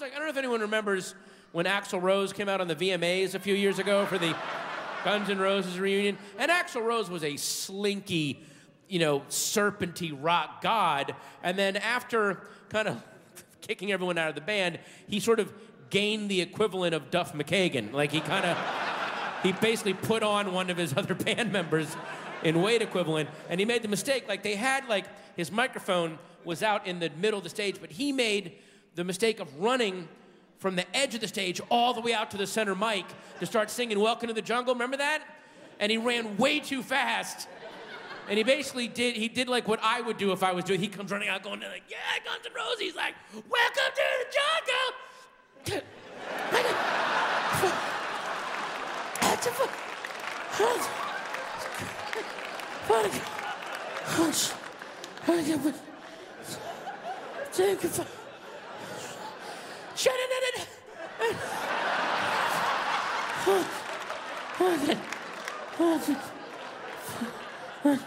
was like, I don't know if anyone remembers when Axl Rose came out on the VMAs a few years ago for the Guns N' Roses reunion. And Axl Rose was a slinky, you know, serpenty rock god. And then after kind of kicking everyone out of the band, he sort of gained the equivalent of Duff McKagan. Like he kind of, he basically put on one of his other band members in weight equivalent, and he made the mistake. Like they had like his microphone was out in the middle of the stage, but he made the mistake of running from the edge of the stage all the way out to the center mic to start singing Welcome to the Jungle. Remember that? And he ran way too fast. And he basically did, he did like what I would do if I was doing, he comes running out going like, yeah, Guns N' Roses. He's like, welcome to the jungle. Thank you. Shut it. Oh, oh, oh,